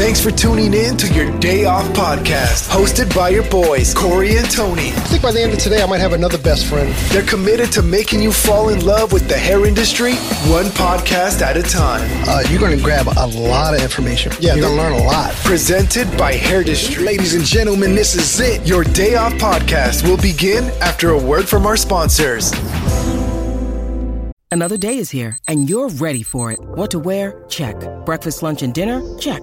Thanks for tuning in to your Day Off podcast, hosted by your boys, Corey and Tony. I think by the end of today, I might have another best friend. They're committed to making you fall in love with the hair industry, one podcast at a time. Uh, you're going to grab a lot of information. Yeah, you're going to learn a lot. Presented by Hair Hairdustry. Ladies and gentlemen, this is it. Your Day Off podcast will begin after a word from our sponsors. Another day is here, and you're ready for it. What to wear? Check. Breakfast, lunch, and dinner? Check.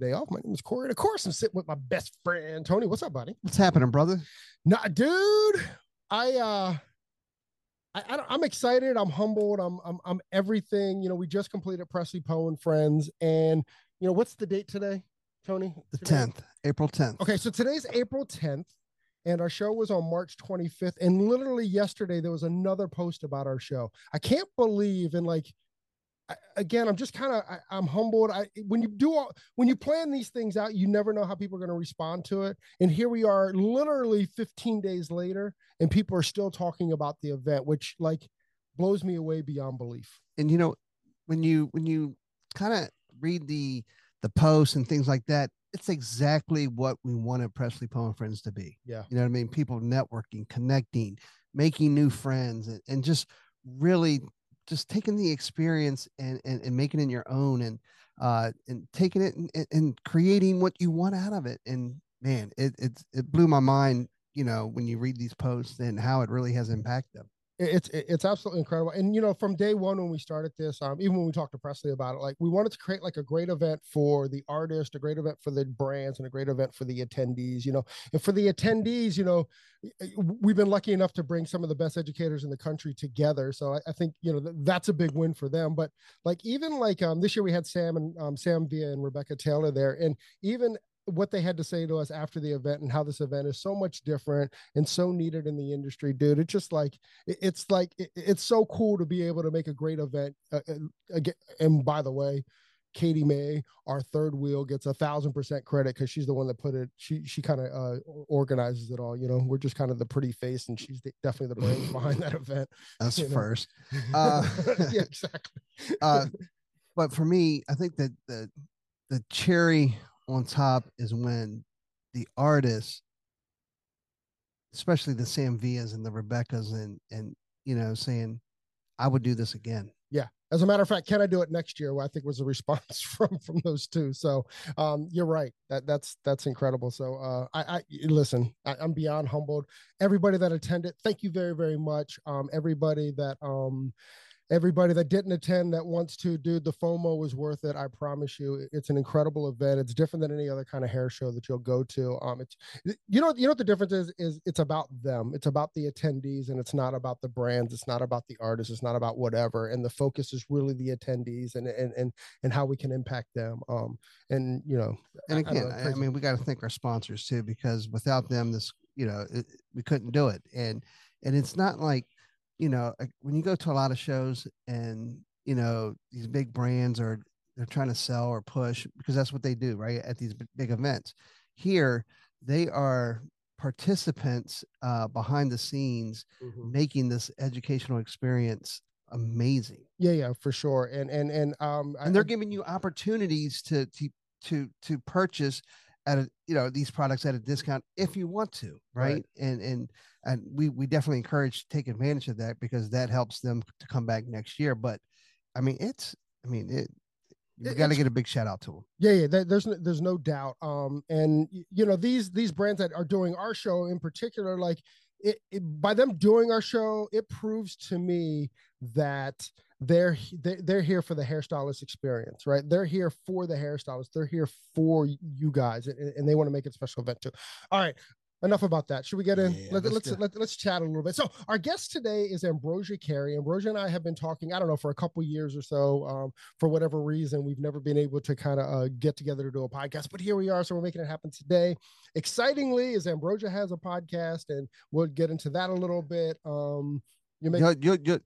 Your day off. My name is Corey. And of course, I'm sitting with my best friend, Tony. What's up, buddy? What's happening, brother? Nah, dude, I, uh, I, I I'm excited. I'm humbled. I'm, I'm, I'm everything. You know, we just completed Presley Poe and Friends, and you know, what's the date today, Tony? The tenth, April tenth. Okay, so today's April 10th, and our show was on March 25th. And literally yesterday, there was another post about our show. I can't believe, in like, I, again, I'm just kind of, I'm humbled. I when you do all, when you plan these things out, you never know how people are going to respond to it. And here we are, literally 15 days later, and people are still talking about the event, which like blows me away beyond belief. And you know, when you when you kind of read the the posts and things like that, it's exactly what we wanted Presley Poe and Friends to be. Yeah. You know what I mean? People networking, connecting, making new friends, and, and just really just taking the experience and, and and making it your own and uh and taking it and, and- creating what you want out of it. And man, it it's it blew my mind, you know, when you read these posts and how it really has impacted them. It- it's it's absolutely incredible and you know from day one when we started this um even when we talked to presley about it like we wanted to create like a great event for the artist a great event for the brands and a great event for the attendees you know and for the attendees you know we've been lucky enough to bring some of the best educators in the country together so i, I think you know th- that's a big win for them but like even like um this year we had sam and um, sam villa and rebecca taylor there and even what they had to say to us after the event and how this event is so much different and so needed in the industry dude. It's just like it's like it's so cool to be able to make a great event uh, uh, again and by the way katie may our third wheel gets a thousand percent credit because she's the one that put it she she kind of uh organizes it all you know? We're just kind of the pretty face and she's the, definitely the brains behind that event That's first. Uh, yeah exactly. Uh, but for me, I think that the the cherry on top is when the artists, especially the Sam Villas and the Rebeccas, and and you know, saying, "I would do this again." yeah. As a matter of fact can i do it next year Well, i think was a response from from those two. So um you're right. That that's that's incredible. So uh i i listen I, i'm beyond humbled. Everybody that attended thank you very very much. Um everybody that um everybody that didn't attend that wants to dude the fomo was worth it i promise you. It's an incredible event. It's different than any other kind of hair show that you'll go to. Um it's you know you know what the difference is is it's about them. It's about the attendees and it's not about the brands. It's not about the artists. It's not about whatever. And the focus is really the attendees and and and, and how we can impact them. Um and you know And I- I again, know, I, I mean, we got to thank our sponsors too, because without them, this you know, it, we couldn't do it. And and it's not like, you know, when you go to a lot of shows and you know these big brands are they're trying to sell or push because that's what they do, right? At these big events. Here, they are participants uh, behind the scenes, Mhm. making this educational experience amazing. yeah yeah for sure and and and um and they're I- giving you opportunities to to to to purchase at a you know these products at a discount if you want to right, Right. and and and we we definitely encourage to take advantage of that because that helps them to come back next year but i mean it's i mean it It- got to get a big shout out to them Yeah, yeah, there's no, there's no doubt. Um, and you know these these brands that are doing our show in particular, like it, it by them doing our show, it proves to me that they're they- they're here for the hairstylist experience, right? They're here for the hairstylist. They're here for you guys, and, and they want to make it a special event too. All right. Enough about that. Should we get in? Yeah, let, let's let's let, let's chat a little bit. So our guest today is Ambrosia Carey. Ambrosia and I have been talking. I don't know for a couple years or so. Um, for whatever reason, we've never been able to kind of uh, get together to do a podcast, but here we are. So we're making it happen today. Excitingly, is Ambrosia has a podcast, and we'll get into that a little bit. Um, you make You'll, you'll, you'll,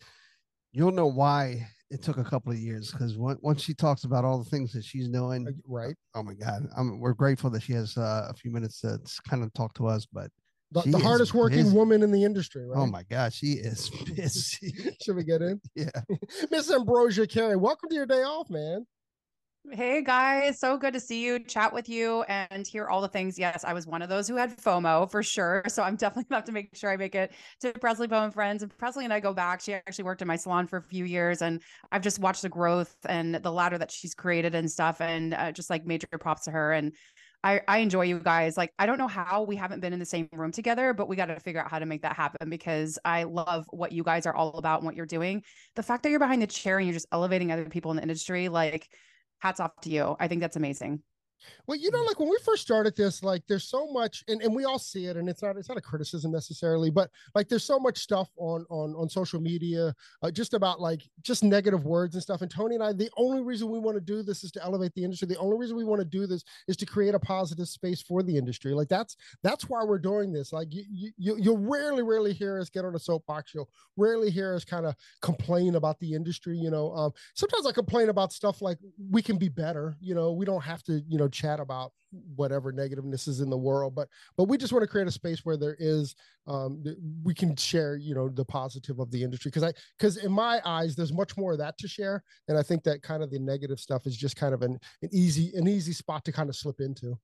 you'll know why it took a couple of years because once she talks about all the things that she's doing, right. oh my God, I'm, we're grateful that she has uh, a few minutes to kind of talk to us. But The, the hardest working busy. woman in the industry, right? oh my God, she is busy. Should we get in? yeah. Miss Ambrosia Carey, welcome to your day off, man. Hey guys, so good to see you, chat with you, and hear all the things. Yes, I was one of those who had FOMO for sure. So I'm definitely gonna have to make sure I make it to Presley Poe and Friends. And Presley and I go back. She actually worked in my salon for a few years, and I've just watched the growth and the ladder that she's created and stuff. And uh, just like major props to her. And I, I enjoy you guys. Like, I don't know how we haven't been in the same room together, but we got to figure out how to make that happen because I love what you guys are all about and what you're doing. The fact that you're behind the chair and you're just elevating other people in the industry, like, hats off to you. I think that's amazing. Well, you know, like when we first started this, like there's so much, and, and we all see it, and it's not it's not a criticism necessarily, but like there's so much stuff on on on social media, uh, just about like just negative words and stuff. And Tony and I, the only reason we want to do this is to elevate the industry. The only reason we want to do this is to create a positive space for the industry. Like that's that's why we're doing this. Like you you you you'll rarely rarely hear us get on a soapbox. You'll rarely hear us kind of complain about the industry. You know, um, sometimes I complain about stuff like we can be better. You know, we don't have to you know chat about whatever negativeness is in the world but but we just want to create a space where there is um we can share you know the positive of the industry because i because in my eyes there's much more of that to share and i think that kind of the negative stuff is just kind of an, an easy an easy spot to kind of slip into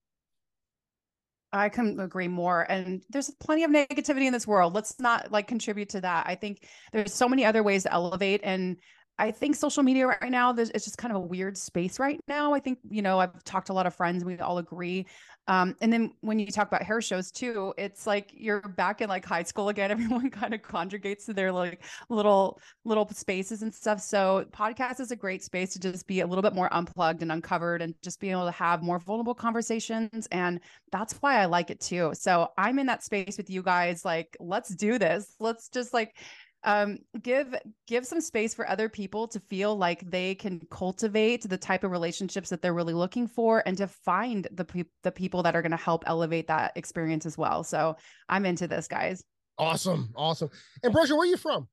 I couldn't agree more. And there's plenty of negativity in this world. Let's not like contribute to that. I think there's so many other ways to elevate. And I think social media right now, it's just kind of a weird space right now. I think, you know, I've talked to a lot of friends, we all agree. Um, and then when you talk about hair shows too, it's like you're back in like high school again. Everyone kind of conjugates to their like little little spaces and stuff. So podcast is a great space to just be a little bit more unplugged and uncovered and just be able to have more vulnerable conversations. And that's why I like it too. So I'm in that space with you guys. Like, let's do this. Let's just like um, give give some space for other people to feel like they can cultivate the type of relationships that they're really looking for and to find the pe- the people that are going to help elevate that experience as well. So i'm into this guys. Awesome awesome. And ambrosia where are you from?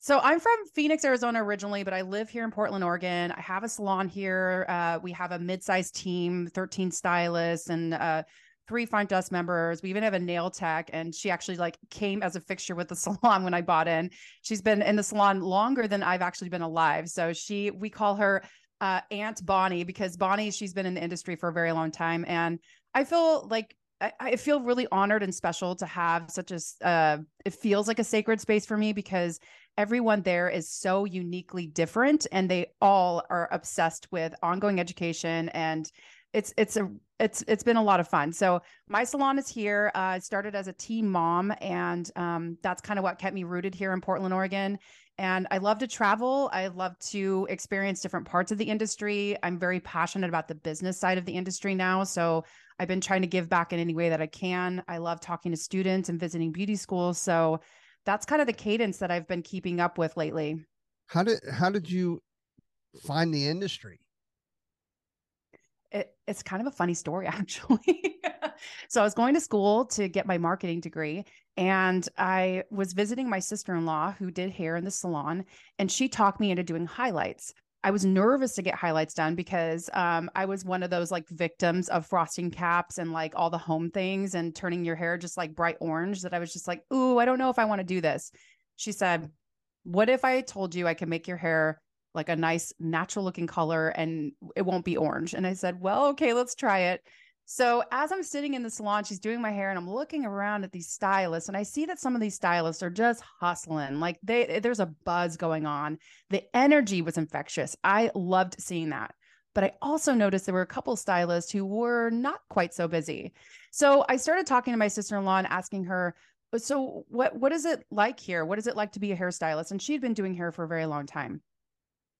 So i'm from phoenix arizona originally but i live here in portland oregon. I have a salon here. Uh, we have a mid-sized team 13 stylists and uh, three front desk members. We even have a nail tech, and she actually like came as a fixture with the salon when I bought in. She's been in the salon longer than I've actually been alive. So she, we call her uh, Aunt Bonnie because Bonnie, she's been in the industry for a very long time, and I feel like. I, feel really honored and special to have such a. Uh, it feels like a sacred space for me because everyone there is so uniquely different, and they all are obsessed with ongoing education and it's it's a it's it's been a lot of fun. So my salon is here. Uh, I started as a teen mom, and um, that's kind of what kept me rooted here in Portland, Oregon. And I love to travel. I love to experience different parts of the industry. I'm very passionate about the business side of the industry now. So I've been trying to give back in any way that I can. I love talking to students and visiting beauty schools. So that's kind of the cadence that I've been keeping up with lately. How did how did you find the industry? It, it's kind of a funny story actually. So i was going to school to get my marketing degree and i was visiting my sister-in-law who did hair in the salon and she talked me into doing highlights. I was nervous to get highlights done because um, i was one of those like victims of frosting caps and like all the home things and turning your hair just like bright orange that i was just like ooh i don't know if i want to do this. She said what if i told you i can make your hair like a nice natural looking color and it won't be orange. And I said, well, okay, let's try it. So as I'm sitting in the salon, she's doing my hair and I'm looking around at these stylists and I see that some of these stylists are just hustling. Like they eh, there's a buzz going on. The energy was infectious. I loved seeing that. But I also noticed there were a couple stylists who were not quite so busy. So I started talking to my sister-in-law and asking her, so what what is it like here? What is it like to be a hairstylist? And she'd been doing hair for a very long time.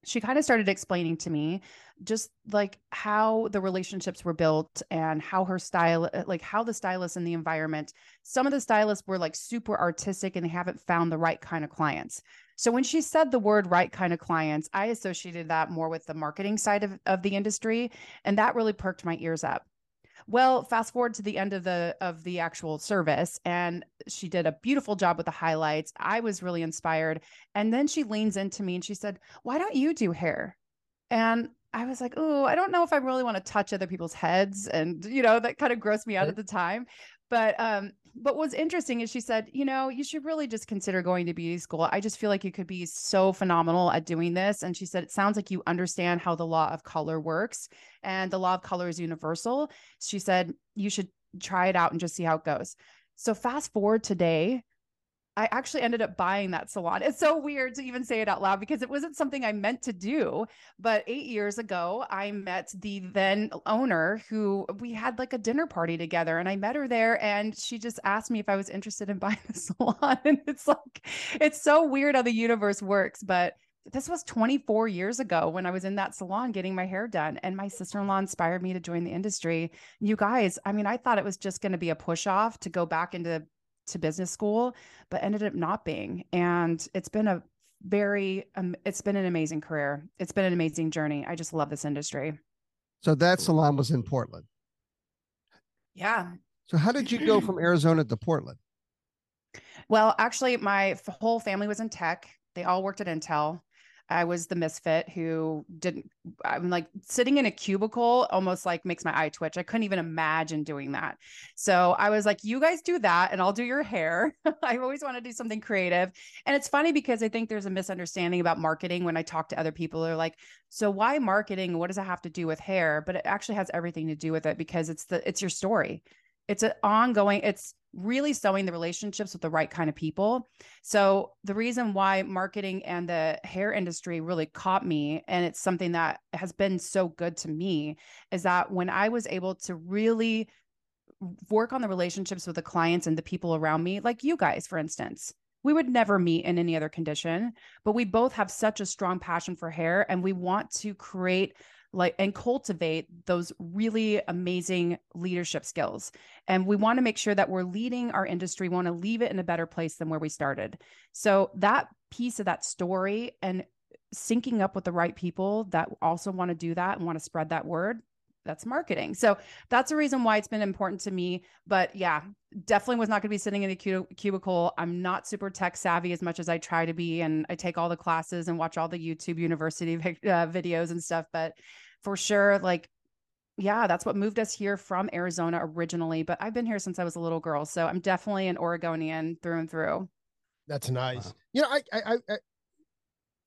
She kind of started explaining to me just like how the relationships were built and how her style uh, like how the stylists in the environment some of the stylists were like super artistic and they haven't found the right kind of clients. So when she said the word right kind of clients i associated that more with the marketing side of, of the industry and that really perked my ears up well, fast forward to the end of the of the actual service and she did a beautiful job with the highlights. I was really inspired. And then she leans into me and she said, "Why don't you do hair?" And I was like, "Oh, I don't know if I really want to touch other people's heads." And you know, that kind of grossed me out at the time. But um but what's interesting is she said, you know, you should really just consider going to beauty school. I just feel like you could be so phenomenal at doing this. And she said, it sounds like you understand how the law of color works and the law of color is universal. She said, you should try it out and just see how it goes. So fast forward today, I actually ended up buying that salon. It's so weird to even say it out loud because it wasn't something I meant to do. But eight years ago, I met the then owner who we had like a dinner party together and I met her there and she just asked me if I was interested in buying the salon. And it's like, it's so weird how the universe works. But this was 24 years ago when I was in that salon getting my hair done. And my sister in law inspired me to join the industry. You guys, I mean, I thought it was just going to be a push off to go back into to business school, but ended up not being. And it's been a very, um, it's been an amazing career. It's been an amazing journey. I just love this industry. So that salon was in Portland. Yeah. So how did you go from Arizona to Portland? Well, actually, my whole family was in tech. They all worked at Intel. I was the misfit who didn't, I'm like sitting in a cubicle almost like makes my eye twitch. I couldn't even imagine doing that. So I was like, you guys do that and I'll do your hair. I always want to do something creative. And it's funny because I think there's a misunderstanding about marketing when I talk to other people. They're like, so why marketing? What does it have to do with hair? But it actually has everything to do with it because it's the, it's your story. It's an ongoing, it's, really sowing the relationships with the right kind of people. So, the reason why marketing and the hair industry really caught me, and it's something that has been so good to me, is that when I was able to really work on the relationships with the clients and the people around me, like you guys, for instance. We would never meet in any other condition, but we both have such a strong passion for hair and we want to create like and cultivate those really amazing leadership skills and we want to make sure that we're leading our industry want to leave it in a better place than where we started so that piece of that story and syncing up with the right people that also want to do that and want to spread that word that's marketing. So that's the reason why it's been important to me. But yeah, definitely was not going to be sitting in a cubicle. I'm not super tech savvy as much as I try to be, and I take all the classes and watch all the YouTube University uh, videos and stuff. But for sure, like, yeah, that's what moved us here from Arizona originally. But I've been here since I was a little girl, so I'm definitely an Oregonian through and through. That's nice. Wow. You know, I, I, I,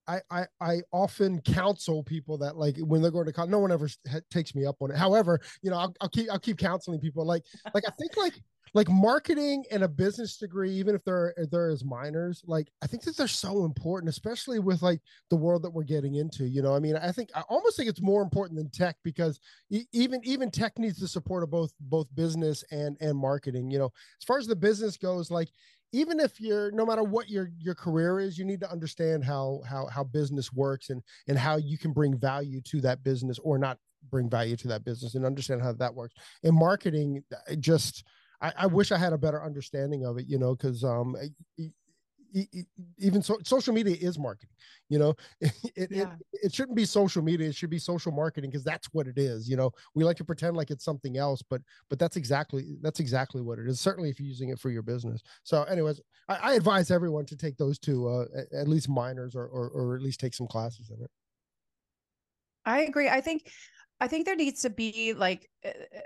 I, I, I often counsel people that like when they're going to college, no one ever takes me up on it. However, you know, I'll, I'll keep, I'll keep counseling people. Like, like I think like, like marketing and a business degree, even if they're they're as minors, like I think that they're so important, especially with like the world that we're getting into. You know, I mean, I think I almost think it's more important than tech because even even tech needs the support of both both business and and marketing. You know, as far as the business goes, like even if you're no matter what your your career is you need to understand how how how business works and and how you can bring value to that business or not bring value to that business and understand how that works. In marketing just I, I wish i had a better understanding of it you know because um even so social media is marketing you know it, yeah. it, it shouldn't be social media it should be social marketing because that's what it is you know we like to pretend like it's something else but but that's exactly that's exactly what it is certainly if you're using it for your business so anyways i, I advise everyone to take those two uh, at least minors or, or or at least take some classes in it I agree. I think I think there needs to be like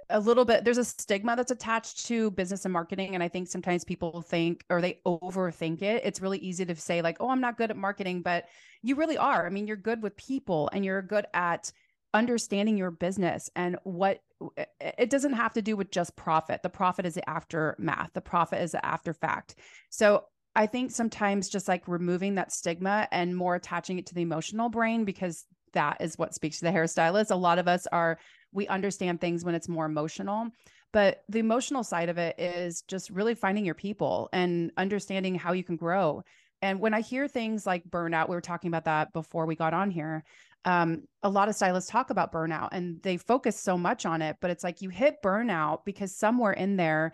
a little bit, there's a stigma that's attached to business and marketing. And I think sometimes people think or they overthink it. It's really easy to say, like, oh, I'm not good at marketing, but you really are. I mean, you're good with people and you're good at understanding your business and what eh, eh, it doesn't have to do with just profit. The profit is the aftermath, the profit is the after fact. So I think sometimes just like removing that stigma and more attaching it to the emotional brain because that is what speaks to the hairstylist. A lot of us are, we understand things when it's more emotional. But the emotional side of it is just really finding your people and understanding how you can grow. And when I hear things like burnout, we were talking about that before we got on here. Um, a lot of stylists talk about burnout and they focus so much on it, but it's like you hit burnout because somewhere in there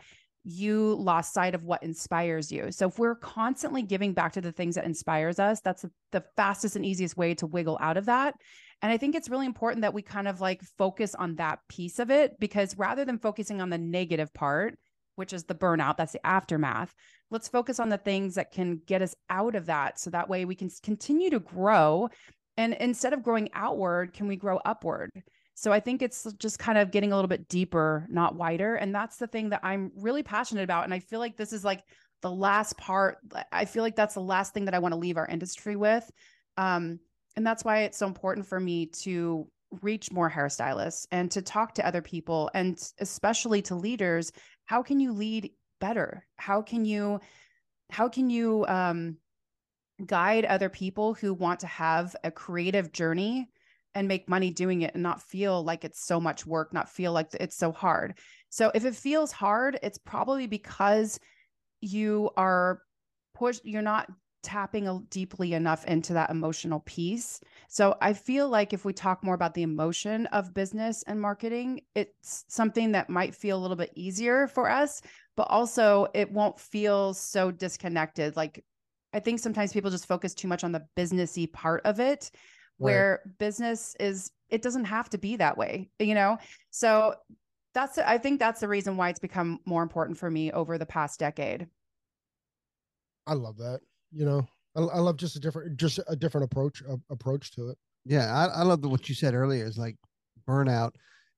you lost sight of what inspires you. So if we're constantly giving back to the things that inspires us, that's the fastest and easiest way to wiggle out of that. And I think it's really important that we kind of like focus on that piece of it because rather than focusing on the negative part, which is the burnout, that's the aftermath, let's focus on the things that can get us out of that. So that way we can continue to grow. And instead of growing outward, can we grow upward? So I think it's just kind of getting a little bit deeper, not wider. And that's the thing that I'm really passionate about. And I feel like this is like the last part. I feel like that's the last thing that I want to leave our industry with. Um, and that's why it's so important for me to reach more hairstylists and to talk to other people and especially to leaders. How can you lead better? How can you, how can you, um, guide other people who want to have a creative journey and make money doing it and not feel like it's so much work, not feel like it's so hard. So if it feels hard, it's probably because you are push you're not tapping deeply enough into that emotional piece. So I feel like if we talk more about the emotion of business and marketing, it's something that might feel a little bit easier for us, but also it won't feel so disconnected. Like I think sometimes people just focus too much on the businessy part of it where right. business is it doesn't have to be that way you know? So that's i think that's the reason why it's become more important for me over the past decade. I love that you know? I, I love just a different just a different approach uh, approach to it. Yeah i, I love the, what you said earlier is like burnout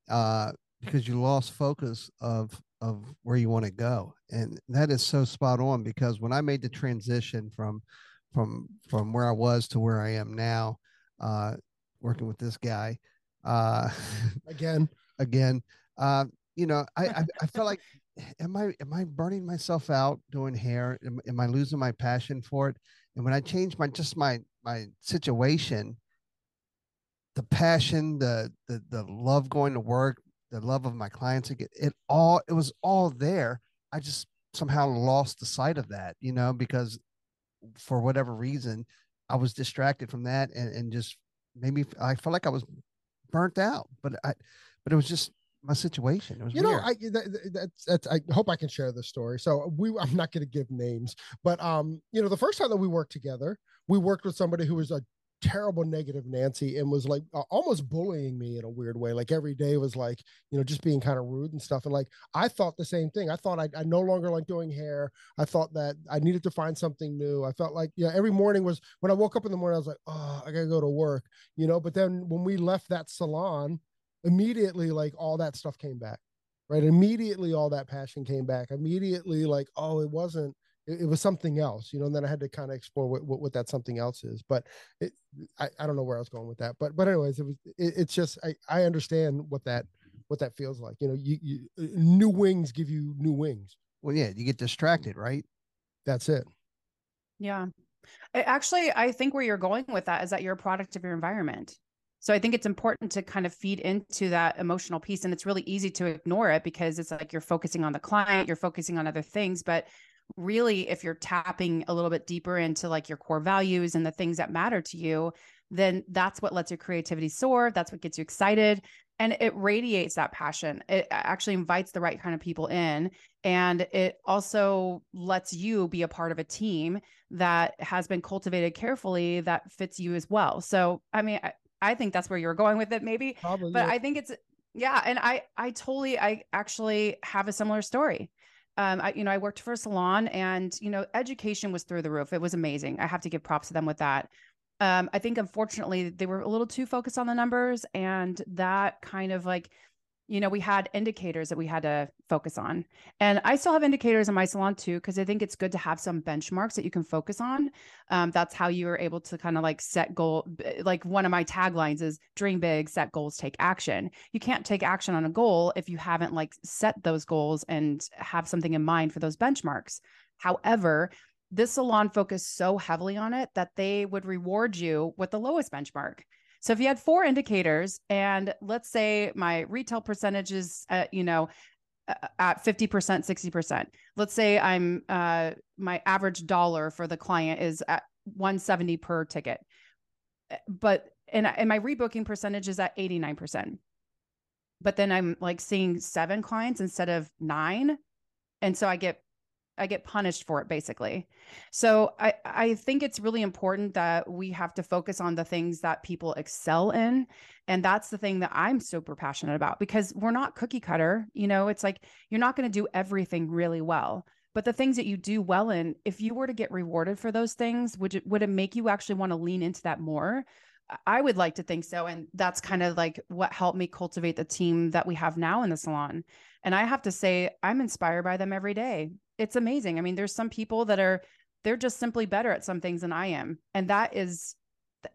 uh because you lost focus of of where you want to go and that is so spot on because when i made the transition from from from where i was to where i am now uh, working with this guy. Uh, again, again, uh, you know, I, I, I felt like, am I, am I burning myself out doing hair? Am, am I losing my passion for it? And when I changed my, just my, my situation, the passion, the, the, the love going to work, the love of my clients, it, it all, it was all there. I just somehow lost the sight of that, you know, because for whatever reason, I was distracted from that and, and just maybe I felt like I was burnt out, but I, but it was just my situation. It was you weird. know, I that, that's that's I hope I can share this story. So we I'm not going to give names, but um, you know, the first time that we worked together, we worked with somebody who was a terrible negative Nancy and was like uh, almost bullying me in a weird way. Like every day was like, you know, just being kind of rude and stuff. And like, I thought the same thing. I thought I, I no longer like doing hair. I thought that I needed to find something new. I felt like, yeah, every morning was when I woke up in the morning, I was like, oh, I gotta go to work, you know. But then when we left that salon, immediately like all that stuff came back, right? Immediately all that passion came back. Immediately, like, oh, it wasn't it, it was something else, you know, and then I had to kind of explore what, what, what, that something else is. But it, I, I don't know where I was going with that. But but anyways, it was it, it's just I, I understand what that what that feels like. You know, you, you uh, new wings give you new wings. Well, yeah, you get distracted, right? That's it. Yeah. Actually, I think where you're going with that is that you're a product of your environment. So I think it's important to kind of feed into that emotional piece. And it's really easy to ignore it because it's like you're focusing on the client, you're focusing on other things. But really if you're tapping a little bit deeper into like your core values and the things that matter to you then that's what lets your creativity soar that's what gets you excited and it radiates that passion. It actually invites the right kind of people in and it also lets you be a part of a team that has been cultivated carefully that fits you as well. So i mean i, I think that's where you're going with it maybe Probably, but yeah. i think it's yeah and i i totally i actually have a similar story um, I, you know, I worked for a salon and, you know, education was through the roof. It was amazing. I have to give props to them with that. Um, I think unfortunately they were a little too focused on the numbers and that kind of like you know, we had indicators that we had to focus on. And I still have indicators in my salon too, because I think it's good to have some benchmarks that you can focus on. Um, that's how you are able to kind of like set goal. Like one of my taglines is dream big, set goals, take action. You can't take action on a goal if you haven't like set those goals and have something in mind for those benchmarks. However, this salon focused so heavily on it that they would reward you with the lowest benchmark. So if you had four indicators, and let's say my retail percentage is, uh, you know, at 50%, 60%. Let's say I'm uh my average dollar for the client is at 170 per ticket. Eh, but and, and my rebooking percentage is at 89%. But then I'm like seeing seven clients instead of nine. And so I get I get punished for it basically. So I I think it's really important that we have to focus on the things that people excel in and that's the thing that I'm super passionate about because we're not cookie cutter, you know, it's like you're not going to do everything really well. But the things that you do well in, if you were to get rewarded for those things, would it would it make you actually want to lean into that more? I would like to think so. And that's kind of like what helped me cultivate the team that we have now in the salon. And I have to say, I'm inspired by them every day it's amazing. I mean, there's some people that are they're just simply better at some things than I am. And that is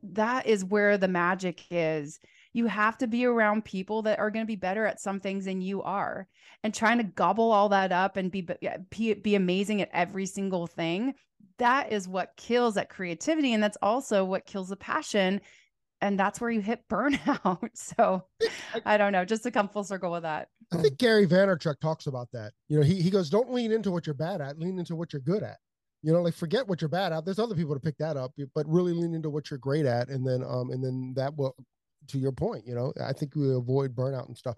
that is where the magic is. You have to be around people that are going to be better at some things than you are. And trying to gobble all that up and be be, be amazing at every single thing, that is what kills that creativity and that's also what kills the passion and that's where you hit burnout. So I don't know, just to come full circle with that. I think Gary Vaynerchuk talks about that. You know, he, he goes, don't lean into what you're bad at, lean into what you're good at. You know, like forget what you're bad at. There's other people to pick that up, but really lean into what you're great at. And then, um, and then that will, to your point, you know, I think we avoid burnout and stuff.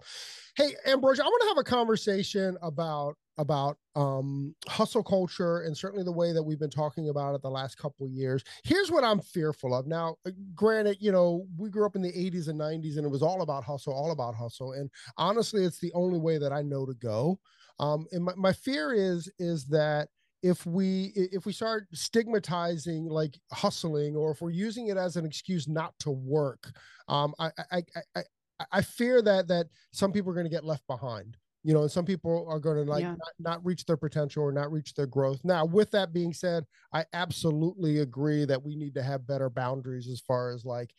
Hey, Ambrosia, I want to have a conversation about about um, hustle culture and certainly the way that we've been talking about it the last couple years. Here's what I'm fearful of. Now, uh, granted, you know, we grew up in the 80s and 90s and it was all about hustle, all about hustle. And honestly, it's the only way that I know to go. Um, and my, my fear is is that if we if we start stigmatizing like hustling or if we're using it as an excuse not to work um, I, I i i i fear that that some people are going to get left behind you know, and some people are going to like yeah. not, not reach their potential or not reach their growth. Now, with that being said, I absolutely agree that we need to have better boundaries as far as like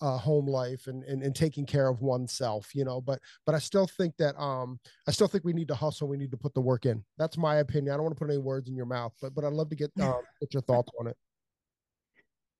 uh, home life and, and and taking care of oneself. You know, but but I still think that um I still think we need to hustle. We need to put the work in. That's my opinion. I don't want to put any words in your mouth, but but I'd love to get um, get your thoughts on it.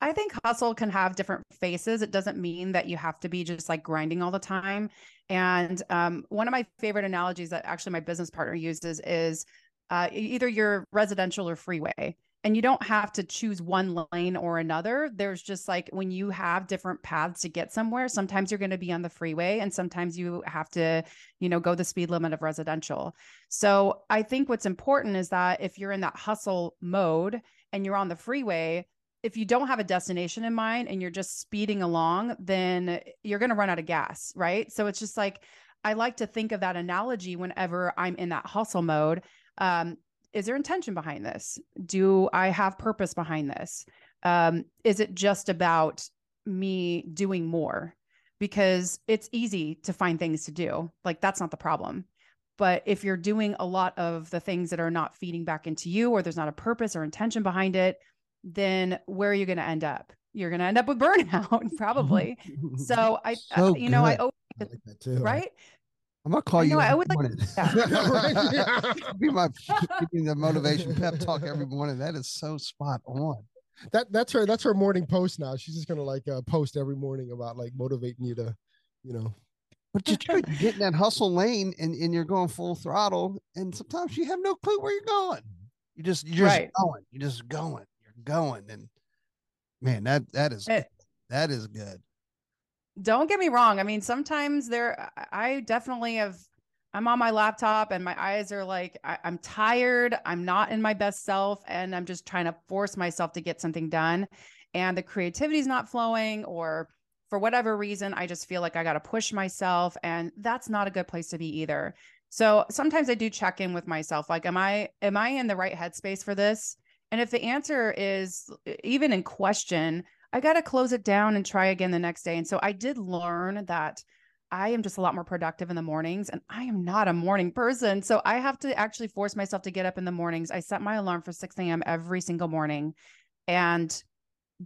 I think hustle can have different faces. It doesn't mean that you have to be just like grinding all the time. And um, one of my favorite analogies that actually my business partner uses is uh, either you're residential or freeway. And you don't have to choose one lane or another. There's just like when you have different paths to get somewhere, sometimes you're going to be on the freeway and sometimes you have to, you know, go the speed limit of residential. So I think what's important is that if you're in that hustle mode and you're on the freeway, if you don't have a destination in mind and you're just speeding along, then you're going to run out of gas, right? So it's just like I like to think of that analogy whenever I'm in that hustle mode. Um, is there intention behind this? Do I have purpose behind this? Um, is it just about me doing more? Because it's easy to find things to do. Like that's not the problem. But if you're doing a lot of the things that are not feeding back into you, or there's not a purpose or intention behind it, then where are you going to end up? You're going to end up with burnout, probably. so I, so I you know, I always, I like too, right? I'm gonna call I you. I would like. Yeah. Be my giving the motivation pep talk every morning. That is so spot on. That that's her. That's her morning post now. She's just gonna like uh, post every morning about like motivating you to, you know. But you're true. You get in that hustle lane and, and you're going full throttle, and sometimes you have no clue where you're going. You just you're just right. going. You're just going going and man that that is it, that is good. Don't get me wrong i mean sometimes there i definitely have i'm on my laptop and my eyes are like I, i'm tired i'm not in my best self and i'm just trying to force myself to get something done and the creativity is not flowing or for whatever reason i just feel like i got to push myself and that's not a good place to be either. So sometimes i do check in with myself like am i am i in the right headspace for this and if the answer is even in question, I got to close it down and try again the next day. And so I did learn that I am just a lot more productive in the mornings and I am not a morning person. So I have to actually force myself to get up in the mornings. I set my alarm for 6 a.m. every single morning. And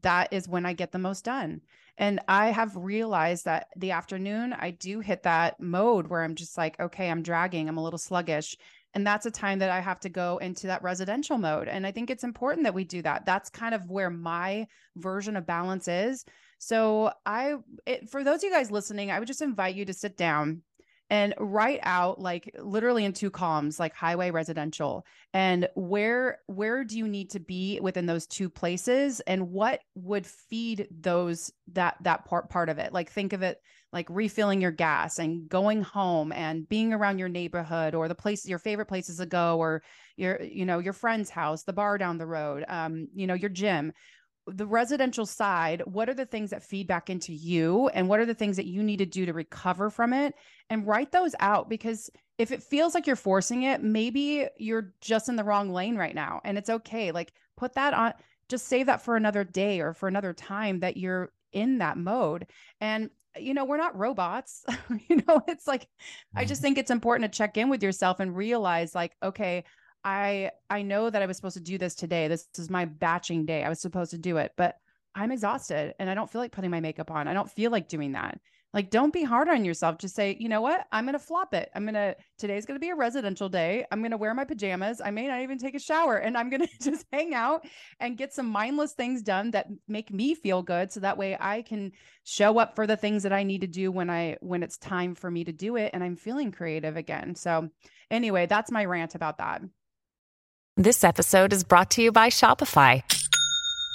that is when I get the most done. And I have realized that the afternoon, I do hit that mode where I'm just like, okay, I'm dragging, I'm a little sluggish. And that's a time that I have to go into that residential mode. And I think it's important that we do that. That's kind of where my version of balance is. So I, it, for those of you guys listening, I would just invite you to sit down and write out like literally in two columns like highway residential and where where do you need to be within those two places and what would feed those that that part part of it like think of it like refilling your gas and going home and being around your neighborhood or the place your favorite places to go or your you know your friend's house the bar down the road um you know your gym the residential side, what are the things that feed back into you and what are the things that you need to do to recover from it and write those out because if it feels like you're forcing it, maybe you're just in the wrong lane right now and it's okay. Like put that on just save that for another day or for another time that you're in that mode. And you know, we're not robots. you know, it's like I just mm-hmm. think it's important to check in with yourself and realize like okay, I I know that I was supposed to do this today. This is my batching day. I was supposed to do it, but I'm exhausted and I don't feel like putting my makeup on. I don't feel like doing that. Like don't be hard on yourself. Just say, "You know what? I'm going to flop it. I'm going to today's going to be a residential day. I'm going to wear my pajamas. I may not even take a shower and I'm going to just hang out and get some mindless things done that make me feel good so that way I can show up for the things that I need to do when I when it's time for me to do it and I'm feeling creative again." So, anyway, that's my rant about that. This episode is brought to you by Shopify.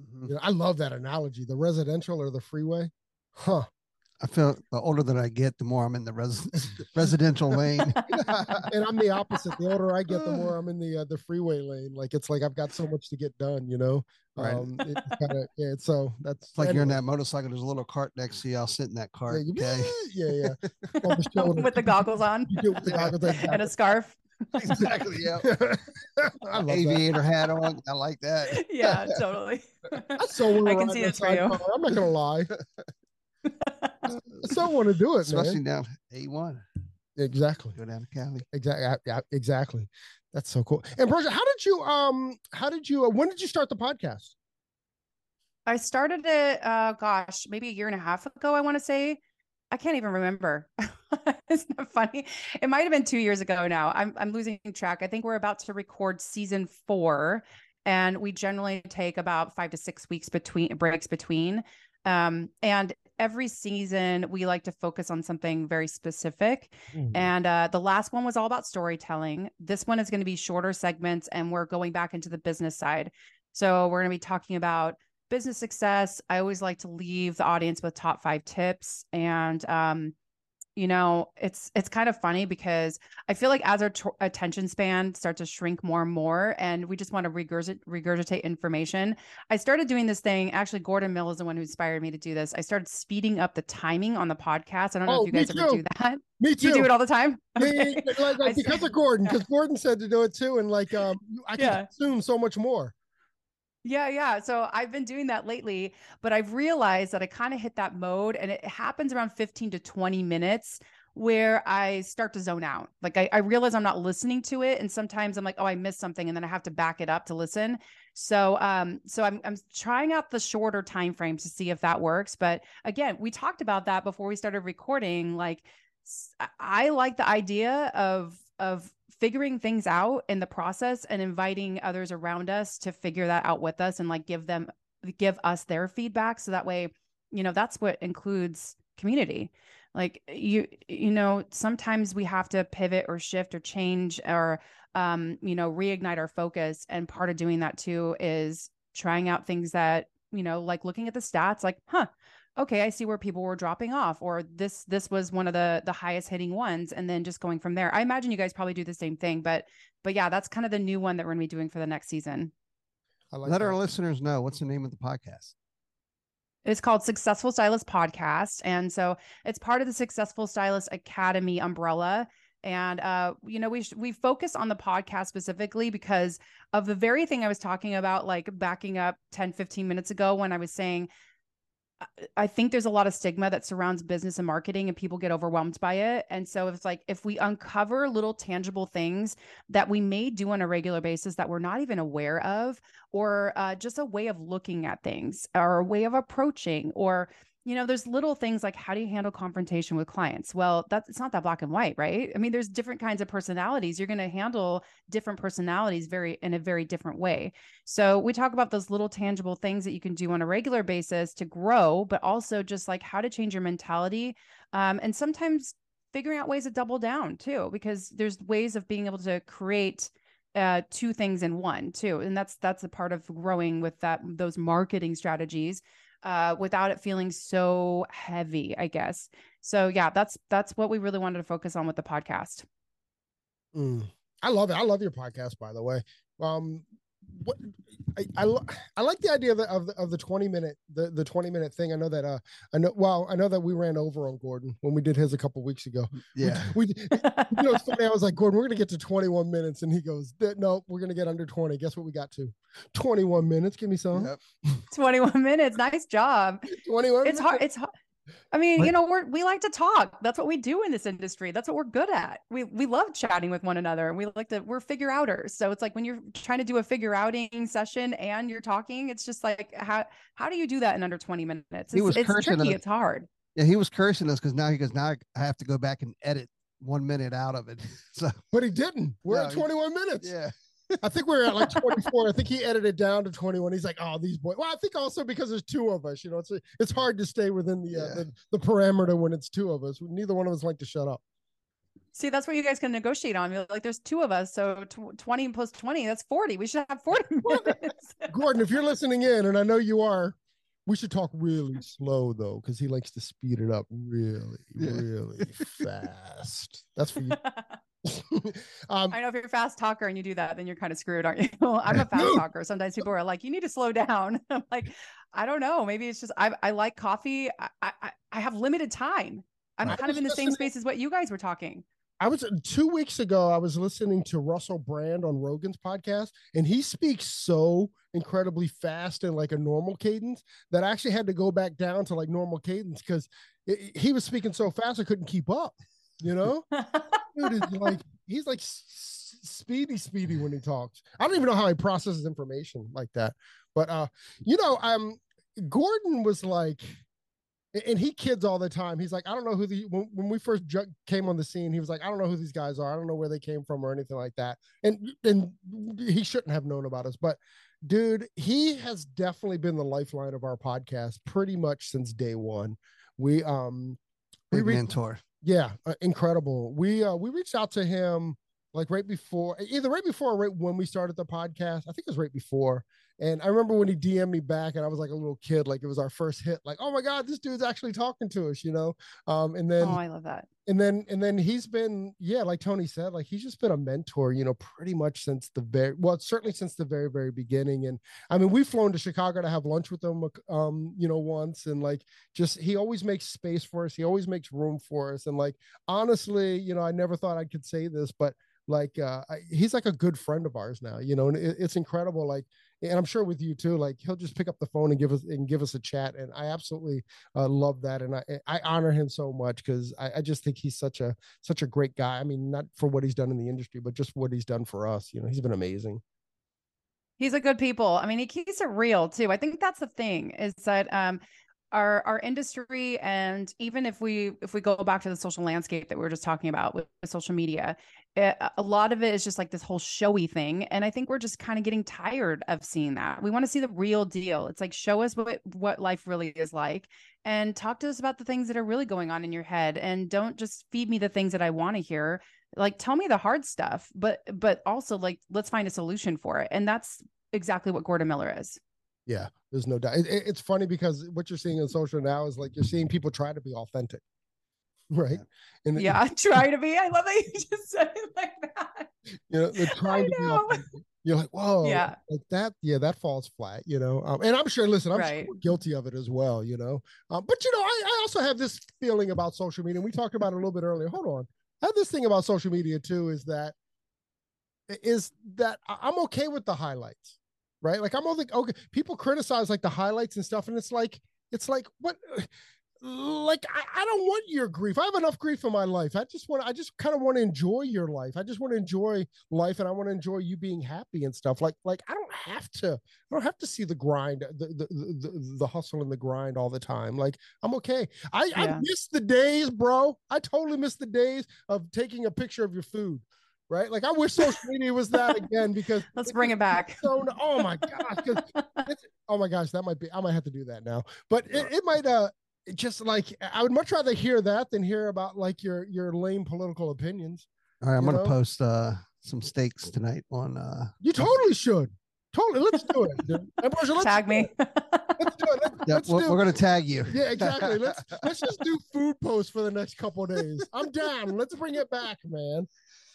Mm-hmm. You know, I love that analogy. The residential or the freeway. Huh. I feel the older that I get, the more I'm in the res- residential lane. and I'm the opposite. The older I get, the more I'm in the uh, the freeway lane. Like it's like I've got so much to get done, you know. Right. Um, kinda, yeah. So that's it's like anyway. you're in that motorcycle. There's a little cart next to you. I'll sit in that cart. Yeah, okay. yeah, yeah. with the goggles on. with the goggles on. and a scarf exactly. Yeah. I Aviator that. hat on. I like that. Yeah, totally. I so I can see it for you. I'm not gonna lie. I still want to do it, especially man. down A1. Exactly. Go down to Cali. Exactly. Yeah, exactly. That's so cool. Ambrosia, how did you um how did you uh, when did you start the podcast? I started it uh gosh, maybe a year and a half ago, I want to say. I can't even remember. Isn't that funny? It might have been two years ago now. I'm I'm losing track. I think we're about to record season four, and we generally take about five to six weeks between breaks between. Um, and every season we like to focus on something very specific. Mm-hmm. And uh, the last one was all about storytelling. This one is going to be shorter segments, and we're going back into the business side. So we're going to be talking about business success, I always like to leave the audience with top five tips. And, um, you know, it's it's kind of funny because I feel like as our t- attention span starts to shrink more and more, and we just want to regurgitate, regurgitate information. I started doing this thing. Actually, Gordon Mill is the one who inspired me to do this. I started speeding up the timing on the podcast. I don't know oh, if you guys ever do that. Me too. You do it all the time. Okay. like, like because of Gordon, because Gordon said to do it too, and like um, I can yeah. consume so much more. Yeah, yeah. So I've been doing that lately, but I've realized that I kind of hit that mode and it happens around 15 to 20 minutes where I start to zone out. Like I, I realize I'm not listening to it. And sometimes I'm like, oh, I missed something. And then I have to back it up to listen. So um, so I'm I'm trying out the shorter time frames to see if that works. But again, we talked about that before we started recording. Like I like the idea of of figuring things out in the process and inviting others around us to figure that out with us and like give them give us their feedback. So that way you know that's what includes community. Like you you know sometimes we have to pivot or shift or change or um you know reignite our focus. And part of doing that too is trying out things that you know like looking at the stats like huh okay, I see where people were dropping off, or this this was one of the the highest hitting ones, and then just going from there. I imagine you guys probably do the same thing, but but yeah, that's kind of the new one that we're gonna be doing for the next season. Like Let that. our listeners know what's the name of the podcast. It's called Successful Stylist Podcast, and so it's part of the Successful Stylist Academy umbrella. And uh, you know, we sh- we focus on the podcast specifically because of the very thing I was talking about, like backing up 10, 15 minutes ago when I was saying I think there's a lot of stigma that surrounds business and marketing and people get overwhelmed by it. And so it's like if we uncover little tangible things that we may do on a regular basis that we're not even aware of, or uh, just a way of looking at things or a way of approaching, or you know there's little things like how do you handle confrontation with clients? Well that's it's not that black and white right? I mean there's different kinds of personalities. You're going to handle different personalities very in a very different way. So we talk about those little tangible things that you can do on a regular basis to grow but also just like how to change your mentality um, and sometimes figuring out ways to double down too because there's ways of being able to create uh, two things in one too and that's that's a part of growing with that those marketing strategies uh, without it feeling so heavy, I guess. So yeah, that's that's what we really wanted to focus on with the podcast. Mm. I love it. I love your podcast, by the way. Um, what I I, I like the idea of the, of the, of the 20 minute the the 20 minute thing. I know that uh I know well I know that we ran over on Gordon when we did his a couple weeks ago. Yeah. We, we you know it's funny. I was like Gordon, we're gonna get to 21 minutes, and he goes, No, we're gonna get under 20. Guess what we got to? 21 minutes. Give me some. Yep. 21 minutes. Nice job. 21. It's hard. It's hard. I mean, you know, we're we like to talk. That's what we do in this industry. That's what we're good at. We we love chatting with one another and we like to we're figure outers. So it's like when you're trying to do a figure outing session and you're talking, it's just like how how do you do that in under 20 minutes? It's, he was it's cursing tricky, us. it's hard. Yeah, he was cursing us because now he goes, now I have to go back and edit one minute out of it. So But he didn't. We're No, at he- 21 minutes. yeah. I think we're at like 24. I think he edited down to 21. He's like, oh, these boys. Well, I think also because there's two of us, you know, it's it's hard to stay within the, uh, the the parameter when it's two of us. Neither one of us like to shut up. See, that's what you guys can negotiate on. You're like, there's two of us, so tw- 20 plus 20, that's 40. We should have 40 minutes. Gordon, if you're listening in, and I know you are, we should talk really slow though, because he likes to speed it up really, Yeah. really fast. That's for you. um, I know if you're a fast talker and you do that, then you're kind of screwed, aren't you? I'm a fast talker. Sometimes people are like, you need to slow down. I'm like, I don't know. Maybe it's just I, I like coffee. I, I I have limited time. I'm Right. kind of in the same space as what you guys were talking. I was two weeks ago. I was listening to Russell Brand on Rogan's podcast, and he speaks so incredibly fast and like a normal cadence that I actually had to go back down to like normal cadence because he was speaking so fast I couldn't keep up. You know, dude is like he's like s- s- speedy, speedy when he talks. I don't even know how he processes information like that. But uh, you know, um, Gordon was like and- and he kids all the time. He's like, I don't know who the when, when we first ju- came on the scene, he was like, I don't know who these guys are. I don't know where they came from or anything like that. And and he shouldn't have known about us, but dude, he has definitely been the lifeline of our podcast pretty much since day one. We um we Big re- mentor. Yeah, uh, incredible. We uh we reached out to him like right before either right before or right when we started the podcast. I think it was right before. And I remember when he DM'd me back and I was like a little kid, like it was our first hit, like, oh my God, this dude's actually talking to us, you know? Um, and then oh, I love that. and then and then he's been yeah like tony said like he's just been a mentor you know pretty much since the very well certainly since the very very beginning. And i mean we've flown to chicago to have lunch with him um you know once. And like just he always makes space for us. He always makes room for us. And like honestly you know i never thought i could say this but like uh I, he's like a good friend of ours now you know? And it, it's incredible like and i'm sure with you too like he'll just pick up the phone and give us and give us a chat and i absolutely uh, love that and i i honor him so much because I, I just think he's such a such a great guy i mean not for what he's done in the industry but just what he's done for us you know he's been amazing He's a good people. I mean, he keeps it real too. I think that's the thing is that um our our industry and even if we if we go back to the social landscape that we were just talking about with, social media, eh, it, a lot of it is just like this whole showy thing and I think we're just kind of getting tired of seeing that. We want to see the real deal. It's like show us what what life really is like and talk to us about the things that are really going on in your head and don't just feed me the things that I want to hear like tell me the hard stuff but but also like let's find a solution for it and that's exactly what gordon miller is yeah there's no doubt. It, it- it's funny because what you're seeing on social now is like you're seeing people try to be authentic right? And it- yeah try to be. I love that you just said it like that. You know they're trying to be authentic. you're like whoa Yeah. like that yeah that falls flat you know? Um, and i'm sure listen i'm Right. sure we're guilty of it as well you know? Um, but you know I, I also have this feeling about social media and we talked about it a little bit earlier. Hold on. I have this thing about social media too is that is that i'm okay with the highlights right like i'm only okay people criticize like the highlights and stuff and it's like it's like what like I, I don't want your grief. I have enough grief in my life. I just want I just kind of want to enjoy your life. I just want to enjoy life and I want to enjoy you being happy and stuff. Like like I don't have to I don't have to see the grind, the the the, the hustle and the grind all the time. Like I'm okay. I, yeah. I miss the days, bro. I totally miss the days of taking a picture of your food right? Like I wish social media was that again because let's bring it back. So oh my gosh, oh my gosh, that might be I might have to do that now. But it, it might uh just like I would much rather hear that than hear about like your your lame political opinions. All right, I'm gonna know? post uh some steaks tonight on uh You totally should. Totally, let's do it. Ambrosia, let's tag me. Let's do it. Let's, yeah, let's we're, do, we're, gonna tag you. Yeah, exactly. Let's let's just do food posts for the next couple days. I'm down. Let's bring it back, man.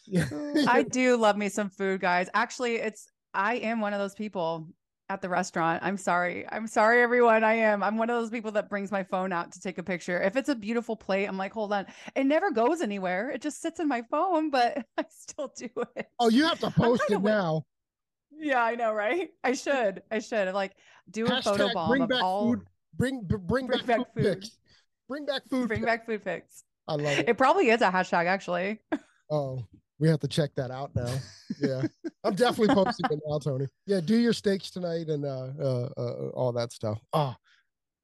I do love me some food, guys. Actually, it's I am one of those people at the restaurant. I'm sorry. I'm sorry, everyone. I am. I'm one of those people that brings my phone out to take a picture. If it's a beautiful plate, I'm like, hold on. It never goes anywhere. It just sits in my phone, but I still do it. Oh, you have to post it now. Yeah, I know, right? I should. I should. Like do a photo bomb bring of back all food. Bring bring, bring back, back, food, food. Bring back food. Bring pics. back food pics. I love it. It probably is a hashtag actually. Oh, we have to check that out now. Yeah, I'm definitely posting it now, Tony. Yeah, do your steaks tonight and uh, uh, uh all that stuff. Ah,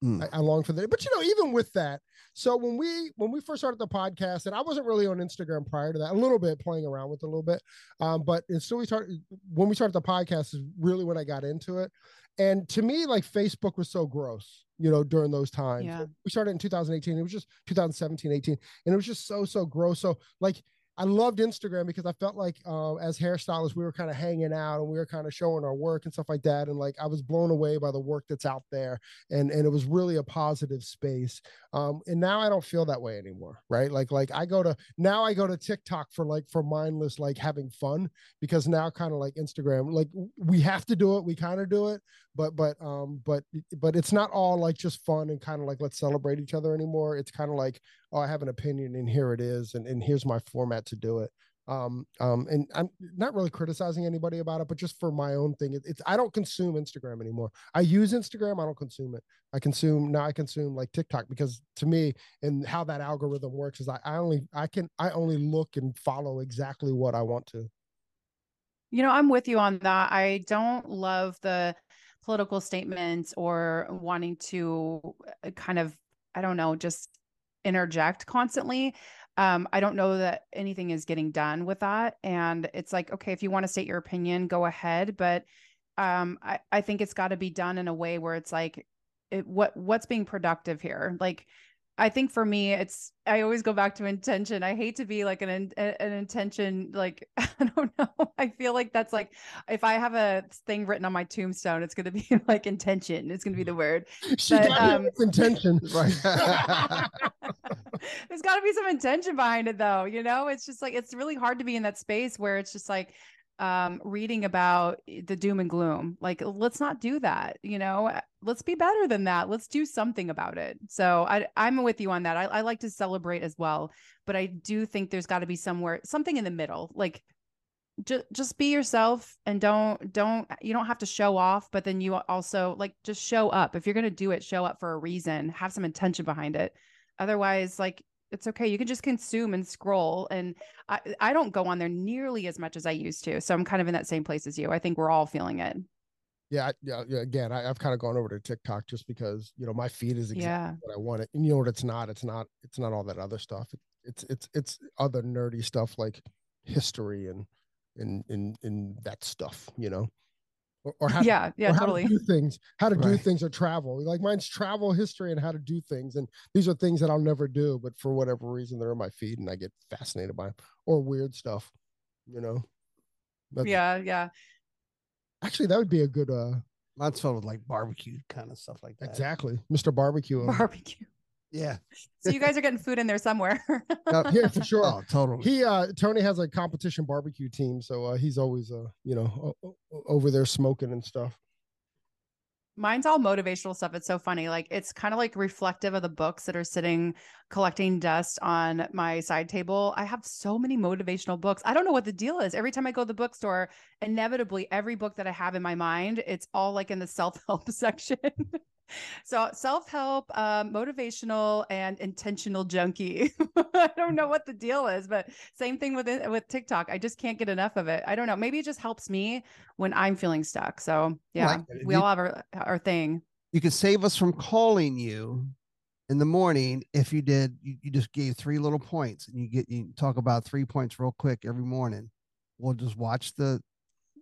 oh, mm. I, I, long for that. But you know, even with that, so when we when we first started the podcast, and I wasn't really on Instagram prior to that, a little bit playing around with a little bit, um, but until we started when we started the podcast is really when I got into it. And to me, like Facebook was so gross, you know, during those times. Yeah. We started in 2018. It was just 2017, 18, and it was just so so gross. So like I loved Instagram because I felt like uh, as hairstylists we were kind of hanging out and we were kind of showing our work and stuff like that. And like I was blown away by the work that's out there, and and it was really a positive space. Um, and now I don't feel that way anymore, right? Like like I go to now I go to TikTok for like for mindless like having fun because now kind of like Instagram like we have to do it, we kind of do it, but but um but but it's not all like just fun and kind of like let's celebrate each other anymore. It's kind of like oh I have an opinion and here it is and and here's my format to do it. Um um and i'm not really criticizing anybody about it but just for my own thing it, it's i don't consume instagram anymore. I use instagram i don't consume it. I consume now i consume like tiktok because to me and how that algorithm works is i, I only i can i only look and follow exactly what i want to. You know i'm with you on that. I don't love the political statements or wanting to uh, kind of i don't know just interject constantly um, I don't know that anything is getting done with that. And it's like, okay, if you want to state your opinion, go ahead. But um, I, I think it's got to be done in a way where it's like, it, what what's being productive here? Like, I think for me, it's I always go back to intention. I hate to be like an an intention, like I don't know. I feel like that's like if I have a thing written on my tombstone, it's going to be like intention. It's going to be the word. She but, got um, intention, right? there's got to be some intention behind it, though. You know, it's just like it's really hard to be in that space where it's just like um, reading about the doom and gloom. Like, let's not do that. You know, uh, let's be better than that. Let's do something about it. So I, I'm with you on that. I, I like to celebrate as well, but I do think there's got to be somewhere something in the middle. Like, just just be yourself and don't don't you don't have to show off but then you also like just show up if you're going to do it show up for a reason have some intention behind it otherwise like it's okay. You can just consume and scroll. And I, I don't go on there nearly as much as I used to. So I'm kind of in that same place as you. I think we're all feeling it. Yeah, yeah, yeah. Again, I, have kind of gone over to TikTok just because you know my feed is exactly yeah. what I want it, and you know what it's not. It's not. It's not all that other stuff. It, it's it's it's other nerdy stuff like history and and and and that stuff. You know or, or how yeah yeah totally to do things how to right. do things or travel. Like mine's travel history and how to do things and these are things that i'll never do but for whatever reason they're in my feed and i get fascinated by them or weird stuff you know? That's, yeah yeah. Actually that would be a good uh mine's filled with like barbecue kind of stuff like that. Exactly. Mr barbecue barbecue yeah. so you guys are getting food in there somewhere. uh, yeah, for sure. Oh, totally. He uh Tony has a competition barbecue team, so uh, he's always uh you know over there smoking and stuff. Mine's all motivational stuff. It's so funny. Like it's kind of like reflective of the books that are sitting collecting dust on my side table. I have so many motivational books. I don't know what the deal is. Every time I go to the bookstore, inevitably every book that I have in my mind, it's all like in the self-help section. so self-help um, motivational and intentional junkie. I don't know what the deal is but same thing with it with tiktok. I just can't get enough of it. I don't know. Maybe it just helps me when i'm feeling stuck. So yeah we all have our, our thing. You could save us from calling you in the morning if you did you, you just gave three little points and you get you talk about three points real quick every morning. We'll just watch the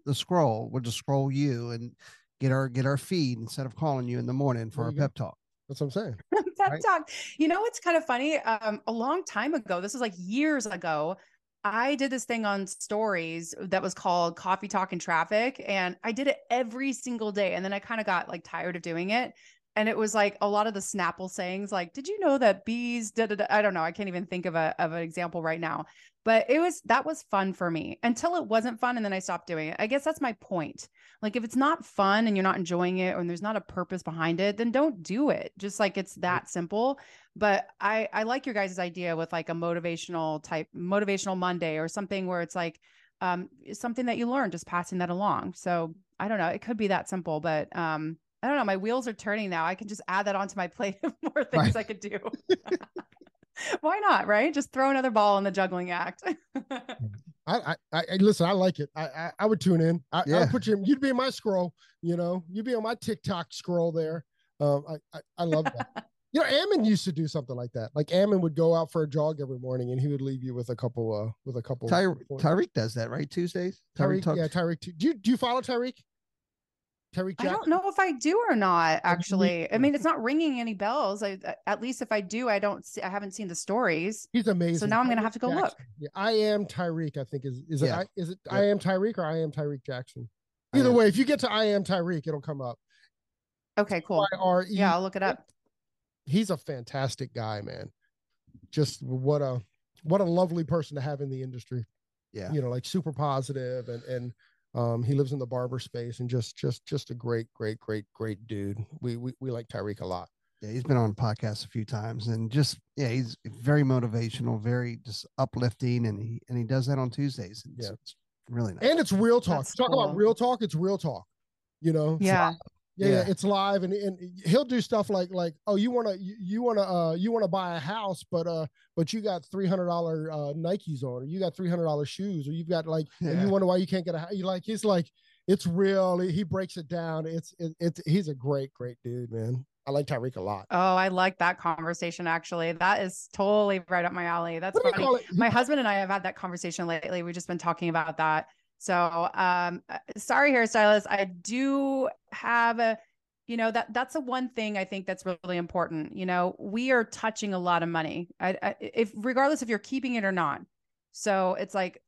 the scroll. We'll just scroll you and get our get our feed instead of calling you in the morning for our pep talk. That's what I'm saying. pep right? talk. You know what's kind of funny? Um, a long time ago, this was like years ago. I did this thing on stories that was called Coffee Talk and Traffic, and I did it every single day. And then I kind of got like tired of doing it and it was like a lot of the Snapple sayings, like, "Did you know that bees?" Da, da, da. I don't know. I can't even think of a of an example right now, but it was that was fun for me until it wasn't fun, and then I stopped doing it. I guess that's my point. Like, if it's not fun and you're not enjoying it, and there's not a purpose behind it, then don't do it. Just like it's that simple. But I I like your guys' idea with like a motivational type motivational Monday or something where it's like um something that you learn, just passing that along. So I don't know. It could be that simple, but um I don't know. My wheels are turning now. I can just add that onto my plate of more things right. I could do. Why not? Right? Just throw another ball in the juggling act. I, I, I, listen. I like it. I, I, I would tune in. I, yeah. I put you. You'd be in my scroll. You know, you'd be on my TikTok scroll there. Um, I, I, I love that. you know, Ammon used to do something like that. Like Ammon would go out for a jog every morning, and he would leave you with a couple, uh, with a couple. Ty- Tyreek does that, right? Tuesdays. Tyreek, Tyreek yeah, Tyreek. Do you do you follow Tyreek? Terry Jackson? I don't know if I do or not. Actually, I mean, it's not ringing any bells. I, at least if I do, I don't. See, I haven't seen the stories. He's amazing. So now I'm gonna have to go Jackson. look. Yeah, I am Tyreek. I think is is yeah. it is it yeah. I am Tyreek or I am Tyreek Jackson. Either way, if you get to I am Tyreek, it'll come up. Okay, cool. T-Y-R-E. Yeah, I'll look it up. He's a fantastic guy, man. Just what a what a lovely person to have in the industry. Yeah, you know, like super positive and and um, he lives in the barber space and just just just a great, great, great, great dude. We we, we like Tyreek a lot. Yeah, he's been on podcasts a few times and just yeah, he's very motivational, very just uplifting, and he and he does that on Tuesdays. It's, yeah, it's really nice. And it's real talk. Talk cool. about real talk. It's real talk. You know. Yeah. Yeah, yeah, it's live and, and he'll do stuff like like oh you want to you, you want to uh you want to buy a house but uh but you got three hundred dollar uh Nikes on or you got three hundred dollar shoes or you've got like yeah. you wonder why you can't get a you like he's like it's real he breaks it down it's it, it's he's a great great dude man I like Tyreek a lot. Oh, I like that conversation actually. That is totally right up my alley. That's funny. My husband and I have had that conversation lately. We've just been talking about that so, um, uh, sorry, hairstylist. I do have a, you know, that that's the one thing I think that's really important. You know, we are touching a lot of money. I, I, if regardless if you're keeping it or not. So it's like,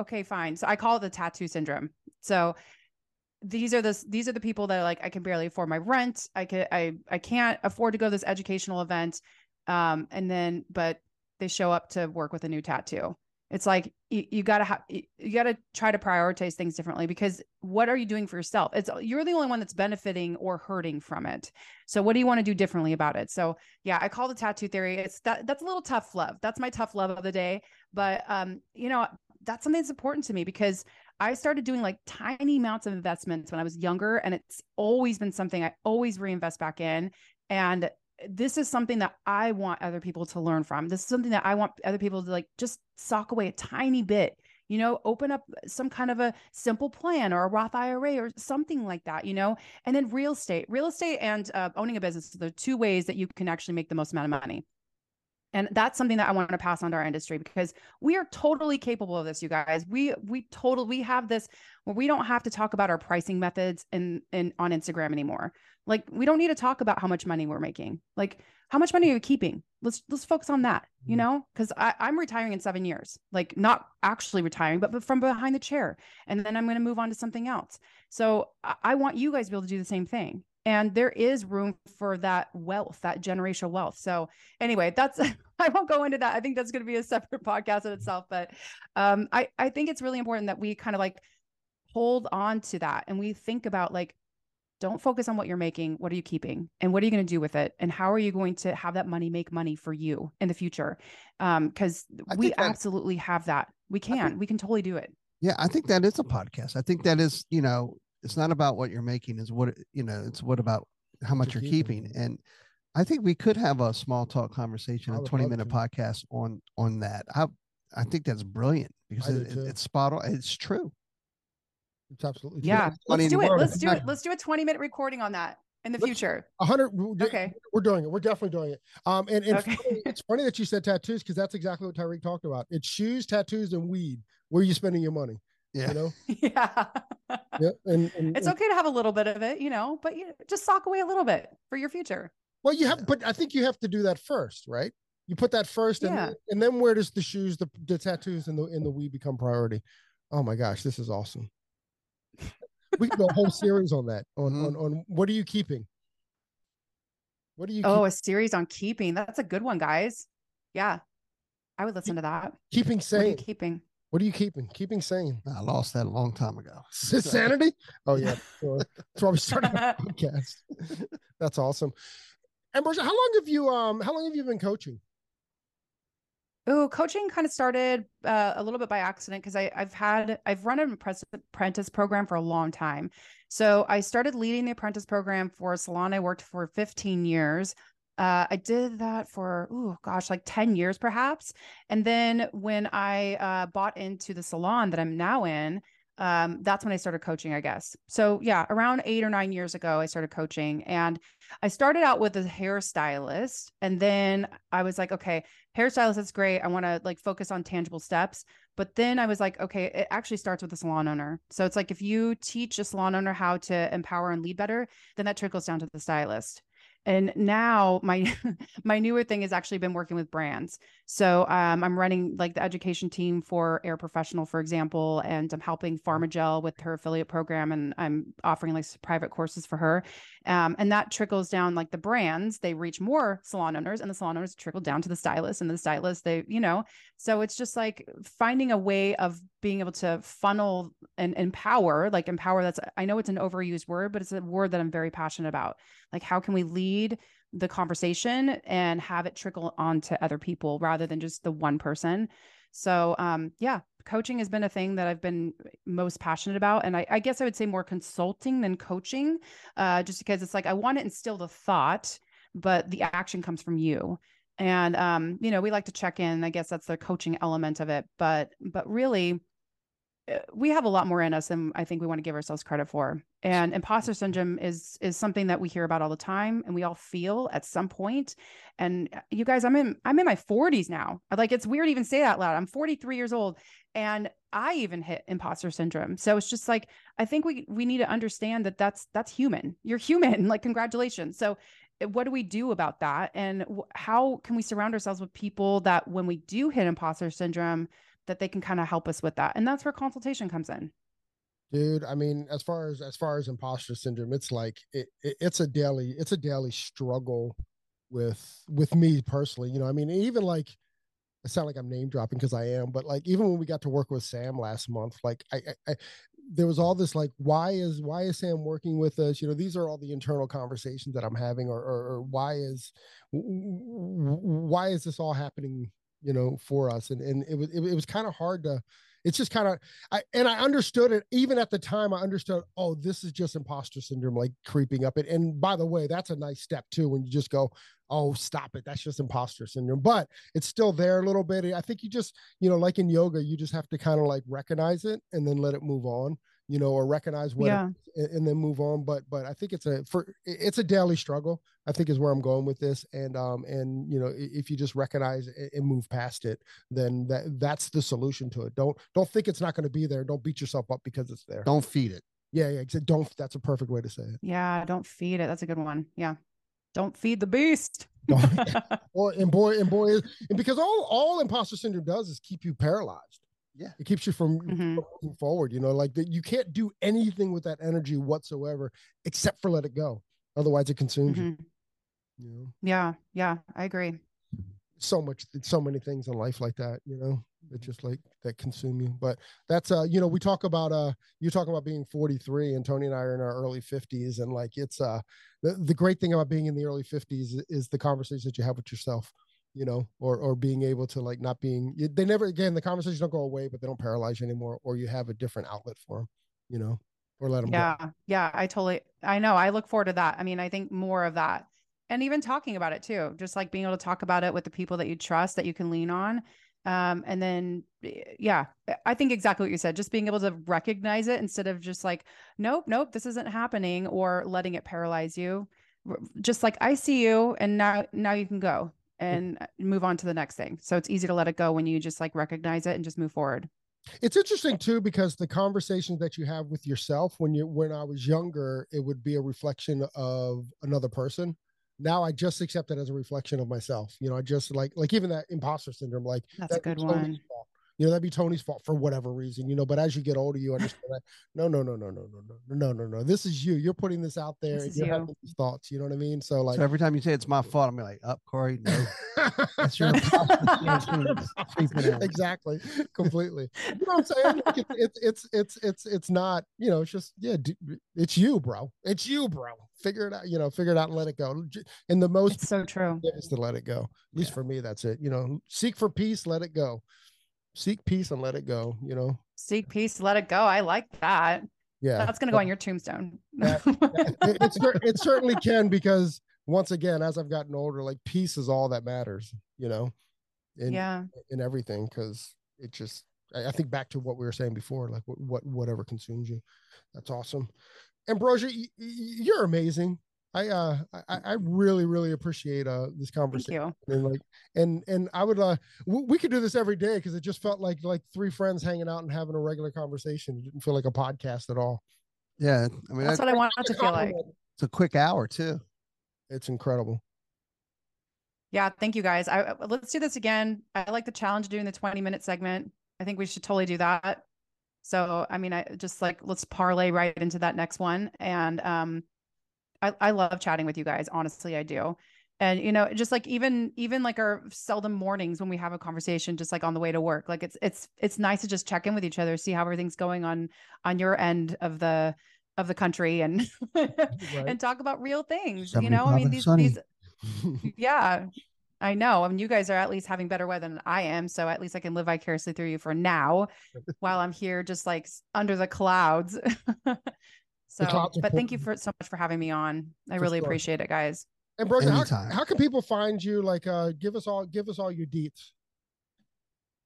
okay, fine. So I call it the tattoo syndrome. So these are the these are the people that are like I can barely afford my rent. I can I I can't afford to go to this educational event. Um, and then but they show up to work with a new tattoo it's like you, you gotta have you gotta try to prioritize things differently because what are you doing for yourself? It's you're the only one that's benefiting or hurting from it. So what do you want to do differently about it? So yeah i call the tattoo theory. It's that that's a little tough love. That's my tough love of the day. But um you know that's something that's important to me because I started doing like tiny amounts of investments when I was younger, and it's always been something I always reinvest back in. And this is something that I want other people to learn from. This is something that I want other people to like just sock away a tiny bit, you know, open up some kind of a simple plan or a Roth IRA or something like that, you know. And then real estate, real estate and uh, owning a business, the two ways that you can actually make the most amount of money. And that's something that I want to pass on to our industry because we are totally capable of this, you guys. We we totally we have this where we don't have to talk about our pricing methods in in on Instagram anymore. Like we don't need to talk about how much money we're making. Like how much money are you keeping? Let's let's focus on that, you mm-hmm. know? Because I'm retiring in seven years. Like not actually retiring, but, but from behind the chair. And then I'm going to move on to something else. So I, I want you guys to be able to do the same thing and there is room for that wealth that generational wealth. So anyway that's i won't go into that. I think that's going to be a separate podcast in itself but um i i think it's really important that we kind of like hold on to that and we think about like don't focus on what you're making what are you keeping and what are you going to do with it and how are you going to have that money make money for you in the future? Um because we absolutely have that. We can think, we can totally do it. Yeah i think that is a podcast. I think that is you know it's not about what you're making is what you know it's what about how much you're, you're keeping. keeping. And I think we could have a small talk conversation, a 20 minute to. podcast on on that. I I think that's brilliant because it, it's spot on. It's true. It's absolutely true. yeah. Let's do it. Let's do it. Let's do a 20 minute recording on that in the future. A hundred. Okay, we're doing it. We're definitely doing it. Um, and, and okay. funny, it's funny that you said tattoos because that's exactly what Tyreek talked about. It's shoes, tattoos, and weed. Where are you spending your money? Yeah. You know? yeah. yeah. And, and it's okay to have a little bit of it, you know, but you just sock away a little bit for your future. Well, you have, but I think you have to do that first, right? You put that first, and yeah. and then where does the shoes, the, the tattoos, and the and the we become priority? Oh my gosh, this is awesome. we can do a whole series on that. On mm-hmm. on on what are you keeping? What are you? Oh, keep- a series on keeping. That's a good one, guys. Yeah, I would listen keep, to that. Keeping sane. keeping. What are you keeping? Keeping sane. I lost that a long time ago. Sanity? Oh yeah. That's why we started a podcast. That's awesome. And Ambrosia, how long have you um how long have you been coaching? Oh, coaching kind of started uh, a little bit by accident because I've had I've run an apprentice program for a long time. So I started leading the apprentice program for a salon I worked for 15 years. Uh, I did that for, oh gosh, like 10 years perhaps. And then when I uh, bought into the salon that I'm now in, um, that's when I started coaching, I guess. So yeah, around eight or nine years ago, I started coaching and I started out with a hairstylist. And then I was like, okay, hairstylist, that's great. I want to like focus on tangible steps. But then I was like, okay, it actually starts with the salon owner. So it's like if you teach a salon owner how to empower and lead better, then that trickles down to the stylist and now my my newer thing has actually been working with brands. So um, i'm running like the education team for AIIR Professional for example and i'm helping pharmagel with her affiliate program and i'm offering like private courses for her. Um, and that trickles down like the brands they reach more salon owners and the salon owners trickle down to the stylists and the stylists they you know. So it's just like finding a way of being able to funnel and empower like empower that's i know it's an overused word but it's a word that i'm very passionate about. Like how can we lead the conversation and have it trickle on to other people rather than just the one person so um yeah coaching has been a thing that I've been most passionate about. And I, I guess I would say more consulting than coaching, uh, just because it's like I want to instill the thought, but the action comes from you. And um, you know, we like to check in. I guess that's the coaching element of it. But but really, we have a lot more in us than I think we want to give ourselves credit for. And imposter syndrome is is something that we hear about all the time and we all feel at some point. And uh, you guys, I'm in I'm in my 40s now. Like it's weird to even say that loud. I'm 43 years old and I even hit imposter syndrome. So it's just like I think we we need to understand that that's that's human. You're human. Like congratulations. So eh, what do we do about that and how can we surround ourselves with people that when we do hit imposter syndrome that they can kind of help us with that and that's where consultation comes in dude i mean as far as as far as imposter syndrome it's like it, it, it's a daily it's a daily struggle with with me personally you know i mean even like I sound like I'm name dropping because I am, but like even when we got to work with Sam last month, like I, I, I, there was all this like, why is why is Sam working with us? You know, these are all the internal conversations that I'm having, or or, or why is why is this all happening you know, for us. And and it was it, it was kind of hard to it's just kind of I and I understood it even at the time. I understood, oh, this is just imposter syndrome like creeping up. It and by the way, that's a nice step too when you just go, oh, stop it. That's just imposter syndrome. But it's still there a little bit. I think you just, you know, like in yoga, you just have to kind of like recognize it and then let it move on you know, or recognize what, yeah. it, and then move on. But, but I think it's a, for, it's a daily struggle, I think is where I'm going with this. And, um, and, you know, if you just recognize and move past it, then that, that's the solution to it. Don't, don't think it's not going to be there. Don't beat yourself up because it's there. Don't feed it. Yeah. Yeah. Don't, that's a perfect way to say it. Yeah. Don't feed it. That's a good one. Yeah. Don't feed the beast. or, and boy, and boy, and because all, all imposter syndrome does is keep you paralyzed yeah. It keeps you from mm-hmm. moving forward you know like that you can't do anything with that energy whatsoever except for let it go. Otherwise it consumes mm-hmm. you, you know? yeah yeah i agree. So much so many things in life like that you know that just like that consume you. But that's uh you know we talk about uh you're talking about being 43 and tony and i are in our early 50s and like it's uh the, the great thing about being in the early 50s is, is the conversations that you have with yourself you know, or or being able to like not being they never again the conversations don't go away, but they don't paralyze you anymore, or you have a different outlet for them, you know. or let them yeah go. yeah i totally i know i look forward to that i mean i think more of that and even talking about it too just like being able to talk about it with the people that you trust that you can lean on um, and then yeah i think exactly what you said just being able to recognize it instead of just like nope nope this isn't happening or letting it paralyze you just like i see you and now now you can go and uh, move on to the next thing. So it's easy to let it go when you just like recognize it and just move forward. It's interesting too because the conversations that you have with yourself when you when i was younger it would be a reflection of another person. Now i just accept it as a reflection of myself. You know i just like like even that imposter syndrome like that's a good one. fault you know that'd be tony's fault for whatever reason you know but as you get older you understand that no no no no no no no no no no this is you you're putting this out there and you're you. having these thoughts you know what i mean? So like so every time you say it's my fault i'm like up oh, corey no that's your exactly completely. You know what i'm saying? Like it's, it's it's it's it's it's not you know it's just yeah it's you bro. It's you bro. Figure it out you know figure it out and let it go. And the most it's so true. is to let it go. At least yeah. for me that's it you know seek for peace let it go seek peace and let it go you know? Seek peace let it go. I like that. Yeah. That's gonna go on your tombstone. That, it, it's, it certainly can because once again as i've gotten older like peace is all that matters you know in yeah. in everything because it just I, I think back to what we were saying before like what, what whatever consumes you. That's awesome. Ambrosia you're amazing I uh I, I really really appreciate uh this conversation and like and and I would uh w- we could do this every day because it just felt like like three friends hanging out and having a regular conversation. It didn't feel like a podcast at all. Yeah, I mean that's I, what I want it to feel like. It's a quick hour too. It's incredible. Yeah, thank you guys. I uh, let's do this again. I like the challenge doing the 20 minute segment. I think we should totally do that. So, I mean, I just like let's parlay right into that next one and um I, I love chatting with you guys. Honestly, I do. And you know, just like even even like our seldom mornings when we have a conversation, just like on the way to work, like it's it's it's nice to just check in with each other, see how everything's going on on your end of the of the country, and right. and talk about real things. you know, I mean these these yeah, I know. I mean, you guys are at least having better weather than I am, so at least I can live vicariously through you for now, while I'm here just like under the clouds. So, but thank you for so much for having me on. I for really sure. appreciate it, guys. And bro, how, how can people find you? Like, uh, give us all, give us all your deets.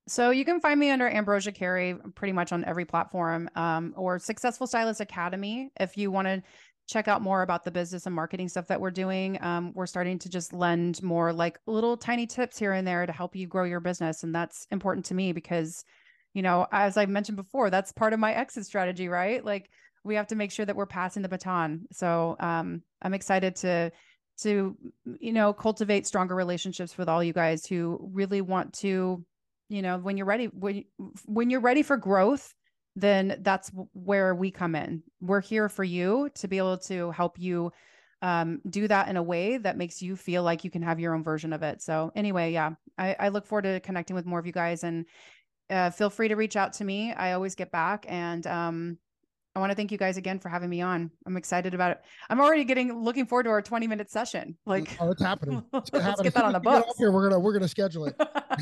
So you can find me under Ambrosia Carey pretty much on every platform, um, or Successful Stylist Academy. If you want to check out more about the business and marketing stuff that we're doing, um, we're starting to just lend more like little tiny tips here and there to help you grow your business, and that's important to me because, you know, as I mentioned before, that's part of my exit strategy, right? Like we have to make sure that we're passing the baton. So um, I'm excited to to you know cultivate stronger relationships with all you guys who really want to you know when you're ready when when you're ready for growth then that's where we come in. We're here for you to be able to help you um, do that in a way that makes you feel like you can have your own version of it. So anyway yeah i, I look forward to connecting with more of you guys and uh, feel free to reach out to me. I always get back and um, I want to thank you guys again for having me on. I'm excited about it. I'm already getting looking forward to our 20 minute session. Like, oh, it's happening. It's let's happening. get that on the book. Here, we're gonna we're gonna schedule it.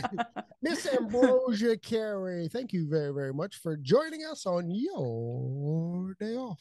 Miss Ambrosia Carey, thank you very very much for joining us on your day off.